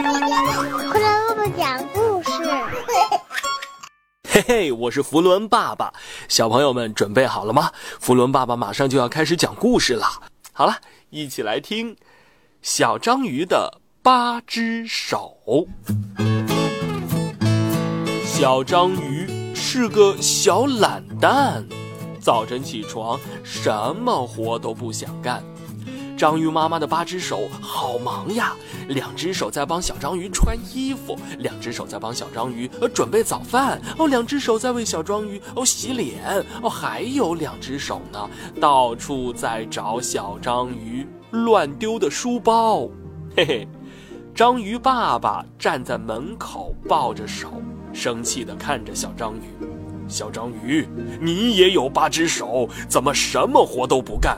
快来爸爸讲故事。嘿嘿，我是福伦爸爸，小朋友们准备好了吗？福伦爸爸马上就要开始讲故事了。好了，一起来听《小章鱼的八只手》。小章鱼是个小懒蛋，早晨起床什么活都不想干。章鱼妈妈的八只手好忙呀，两只手在帮小章鱼穿衣服，两只手在帮小章鱼呃准备早饭，哦，两只手在为小章鱼哦洗脸，哦，还有两只手呢，到处在找小章鱼乱丢的书包，嘿嘿，章鱼爸爸站在门口抱着手，生气地看着小章鱼，小章鱼，你也有八只手，怎么什么活都不干？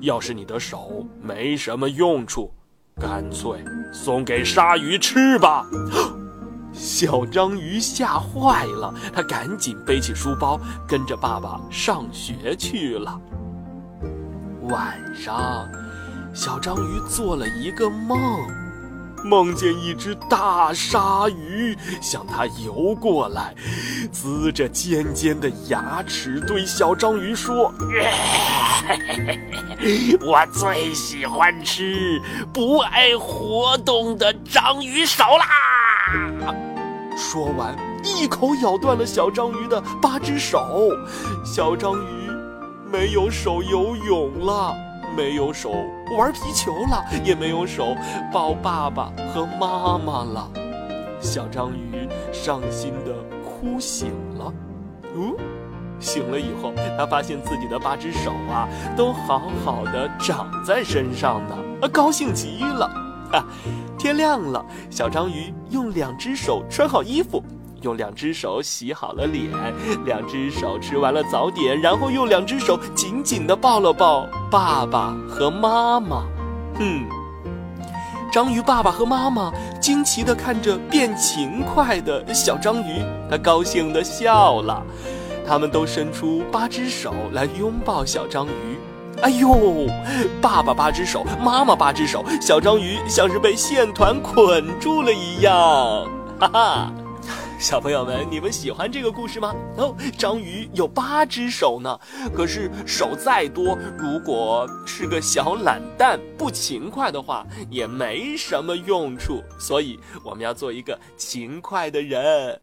要是你的手没什么用处，干脆送给鲨鱼吃吧。小章鱼吓坏了，他赶紧背起书包，跟着爸爸上学去了。晚上，小章鱼做了一个梦。梦见一只大鲨鱼向他游过来，呲着尖尖的牙齿对小章鱼说：“我最喜欢吃不爱活动的章鱼手啦！”说完，一口咬断了小章鱼的八只手，小章鱼没有手游泳了。没有手玩皮球了，也没有手抱爸爸和妈妈了。小章鱼伤心的哭醒了。嗯，醒了以后，他发现自己的八只手啊，都好好的长在身上呢，啊，高兴极了。哈，天亮了，小章鱼用两只手穿好衣服。用两只手洗好了脸，两只手吃完了早点，然后用两只手紧紧地抱了抱爸爸和妈妈。嗯，章鱼爸爸和妈妈惊奇地看着变勤快的小章鱼，他高兴地笑了。他们都伸出八只手来拥抱小章鱼。哎呦，爸爸八只手，妈妈八只手，小章鱼像是被线团捆住了一样。哈哈。小朋友们，你们喜欢这个故事吗？哦，章鱼有八只手呢，可是手再多，如果是个小懒蛋、不勤快的话，也没什么用处。所以我们要做一个勤快的人。